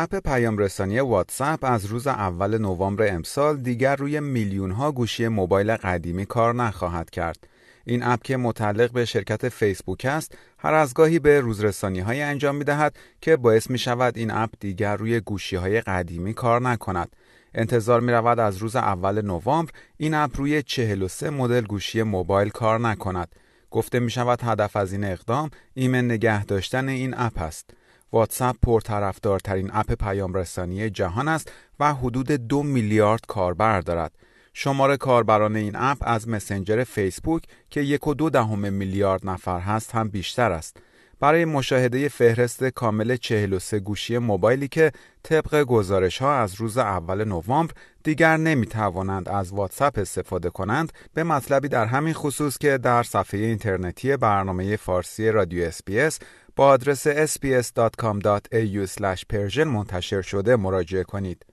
اپ پیام رسانی واتساپ از روز اول نوامبر امسال دیگر روی میلیون ها گوشی موبایل قدیمی کار نخواهد کرد. این اپ که متعلق به شرکت فیسبوک است هر از گاهی به روزرسانی های انجام می دهد که باعث می شود این اپ دیگر روی گوشی های قدیمی کار نکند. انتظار می رود از روز اول نوامبر این اپ روی 43 مدل گوشی موبایل کار نکند. گفته می شود هدف از این اقدام ایمن نگه داشتن این اپ است. واتساپ پرطرفدارترین اپ پیام رسانی جهان است و حدود دو میلیارد کاربر دارد. شمار کاربران این اپ از مسنجر فیسبوک که یک و دو دهم میلیارد نفر هست هم بیشتر است. برای مشاهده فهرست کامل 43 گوشی موبایلی که طبق گزارش ها از روز اول نوامبر دیگر نمی توانند از واتساپ استفاده کنند به مطلبی در همین خصوص که در صفحه اینترنتی برنامه فارسی رادیو SBS با آدرس sbs.com.au/persian منتشر شده مراجعه کنید.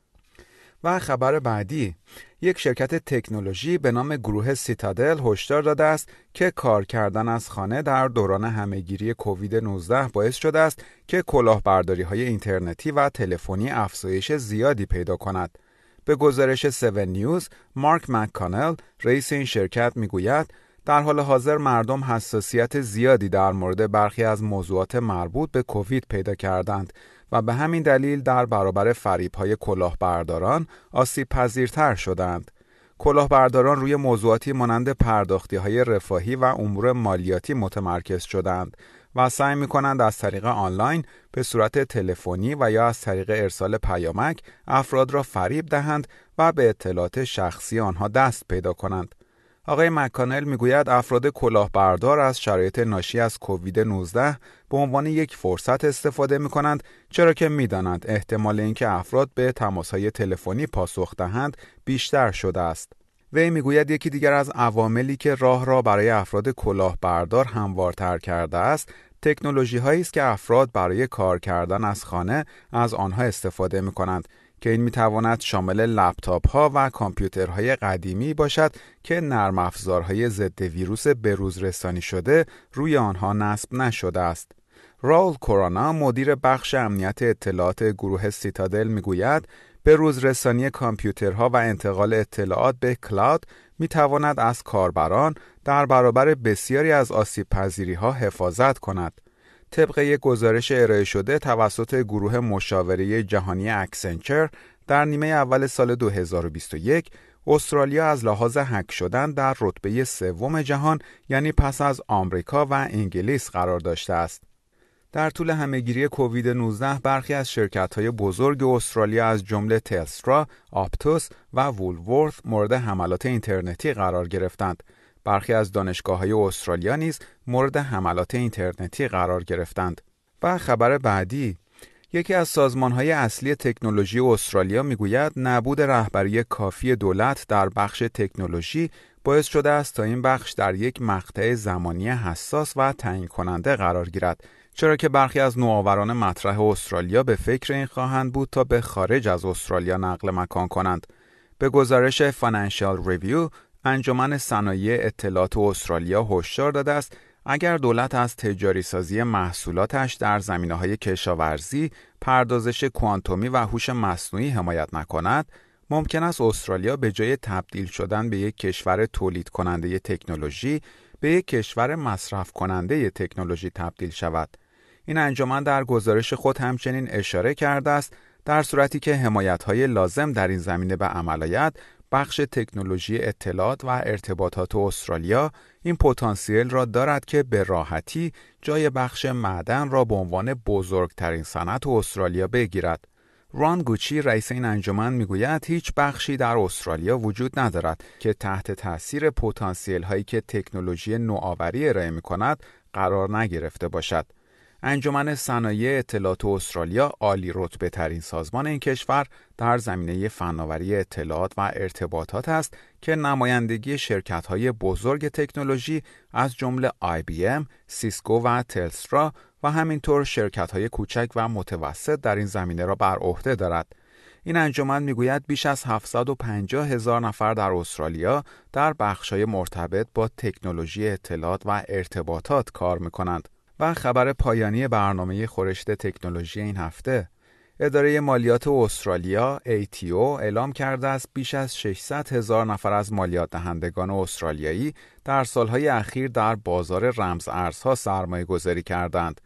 و خبر بعدی یک شرکت تکنولوژی به نام گروه سیتادل هشدار داده است که کار کردن از خانه در دوران همهگیری کووید 19 باعث شده است که کلاهبرداری های اینترنتی و تلفنی افزایش زیادی پیدا کند. به گزارش 7 نیوز، مارک مککانل، رئیس این شرکت می‌گوید در حال حاضر مردم حساسیت زیادی در مورد برخی از موضوعات مربوط به کووید پیدا کردند و به همین دلیل در برابر فریب های کلاهبرداران آسیب پذیرتر شدند. کلاهبرداران روی موضوعاتی مانند پرداختی های رفاهی و امور مالیاتی متمرکز شدند و سعی می کنند از طریق آنلاین به صورت تلفنی و یا از طریق ارسال پیامک افراد را فریب دهند و به اطلاعات شخصی آنها دست پیدا کنند. آقای مکانل می‌گوید افراد کلاهبردار از شرایط ناشی از کووید 19 به عنوان یک فرصت استفاده می کنند چرا که می دانند احتمال اینکه افراد به های تلفنی پاسخ دهند بیشتر شده است. وی می‌گوید یکی دیگر از عواملی که راه را برای افراد کلاهبردار هموارتر کرده است تکنولوژی هایی است که افراد برای کار کردن از خانه از آنها استفاده می کنند که این می‌تواند شامل لپتاپ ها و کامپیوترهای قدیمی باشد که نرم افزارهای ضد ویروس بروز رسانی شده روی آنها نصب نشده است. راول کورانا مدیر بخش امنیت اطلاعات گروه سیتادل می‌گوید به روز رسانی کامپیوترها و انتقال اطلاعات به کلاود می تواند از کاربران در برابر بسیاری از آسیب پذیری ها حفاظت کند. طبق یک گزارش ارائه شده توسط گروه مشاوره جهانی Accenture در نیمه اول سال 2021 استرالیا از لحاظ هک شدن در رتبه سوم جهان یعنی پس از آمریکا و انگلیس قرار داشته است. در طول همهگیری کووید 19 برخی از شرکت های بزرگ استرالیا از جمله Telstra، Optus و Woolworths مورد حملات اینترنتی قرار گرفتند برخی از دانشگاه های استرالیا نیز مورد حملات اینترنتی قرار گرفتند. و خبر بعدی یکی از سازمان های اصلی تکنولوژی استرالیا می‌گوید نبود رهبری کافی دولت در بخش تکنولوژی باعث شده است تا این بخش در یک مقطع زمانی حساس و تعیین کننده قرار گیرد چرا که برخی از نوآوران مطرح استرالیا به فکر این خواهند بود تا به خارج از استرالیا نقل مکان کنند به گزارش فینانشال ریویو انجمن صنایع اطلاعات استرالیا هشدار داده است اگر دولت از تجاری سازی محصولاتش در زمینه های کشاورزی، پردازش کوانتومی و هوش مصنوعی حمایت نکند، ممکن است استرالیا به جای تبدیل شدن به یک کشور تولید کننده تکنولوژی، به یک کشور مصرف کننده تکنولوژی تبدیل شود. این انجمن در گزارش خود همچنین اشاره کرده است در صورتی که حمایت های لازم در این زمینه به عمل آید بخش تکنولوژی اطلاعات و ارتباطات استرالیا این پتانسیل را دارد که به راحتی جای بخش معدن را به عنوان بزرگترین صنعت استرالیا بگیرد. ران گوچی رئیس این انجمن می‌گوید هیچ بخشی در استرالیا وجود ندارد که تحت تاثیر پتانسیل هایی که تکنولوژی نوآوری ارائه می کند قرار نگرفته باشد. انجمن صنایع اطلاعات استرالیا عالی رتبه ترین سازمان این کشور در زمینه فناوری اطلاعات و ارتباطات است که نمایندگی شرکت های بزرگ تکنولوژی از جمله IBM، سیسکو و تلسترا و همینطور شرکت های کوچک و متوسط در این زمینه را بر عهده دارد. این انجمن می‌گوید بیش از 750 هزار نفر در استرالیا در بخشای مرتبط با تکنولوژی اطلاعات و ارتباطات کار می کنند. و خبر پایانی برنامه خورشت تکنولوژی این هفته اداره مالیات استرالیا ATO اعلام کرده است بیش از 600 هزار نفر از مالیات دهندگان استرالیایی در سالهای اخیر در بازار رمز ارزها سرمایه گذاری کردند.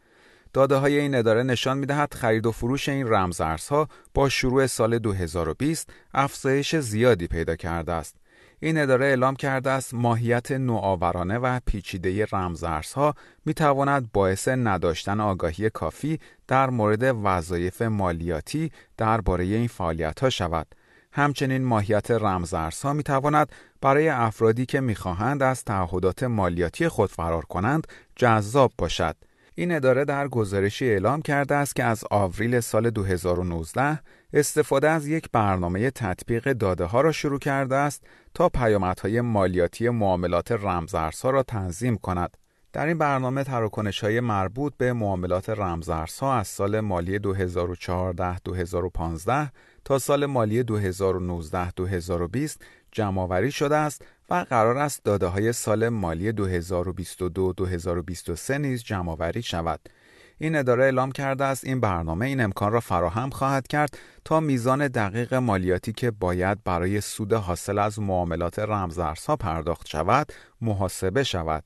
داده های این اداره نشان می دهد خرید و فروش این رمز ارزها با شروع سال 2020 افزایش زیادی پیدا کرده است. این اداره اعلام کرده است ماهیت نوآورانه و پیچیده رمزارزها می تواند باعث نداشتن آگاهی کافی در مورد وظایف مالیاتی درباره این فعالیت ها شود. همچنین ماهیت رمزارزها می تواند برای افرادی که می خواهند از تعهدات مالیاتی خود فرار کنند جذاب باشد. این اداره در گزارشی اعلام کرده است که از آوریل سال 2019 استفاده از یک برنامه تطبیق داده ها را شروع کرده است تا پیامدهای مالیاتی معاملات رمزارزها را تنظیم کند. در این برنامه تراکنش های مربوط به معاملات رمزارزها از سال مالی 2014-2015 تا سال مالی 2019-2020 جمعآوری شده است و قرار است داده های سال مالی 2022-2023 نیز جمعآوری شود. این اداره اعلام کرده است این برنامه این امکان را فراهم خواهد کرد تا میزان دقیق مالیاتی که باید برای سود حاصل از معاملات رمزارزها پرداخت شود محاسبه شود.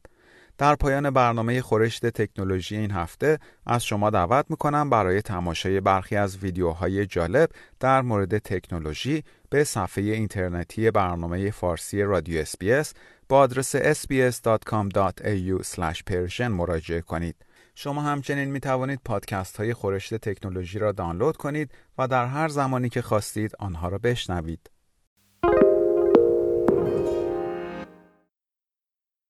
در پایان برنامه خورشت تکنولوژی این هفته از شما دعوت می‌کنم برای تماشای برخی از ویدیوهای جالب در مورد تکنولوژی به صفحه اینترنتی برنامه فارسی رادیو اسپیس با آدرس sbs.com.au/persian مراجعه کنید. شما همچنین می توانید پادکست های خورشت تکنولوژی را دانلود کنید و در هر زمانی که خواستید آنها را بشنوید.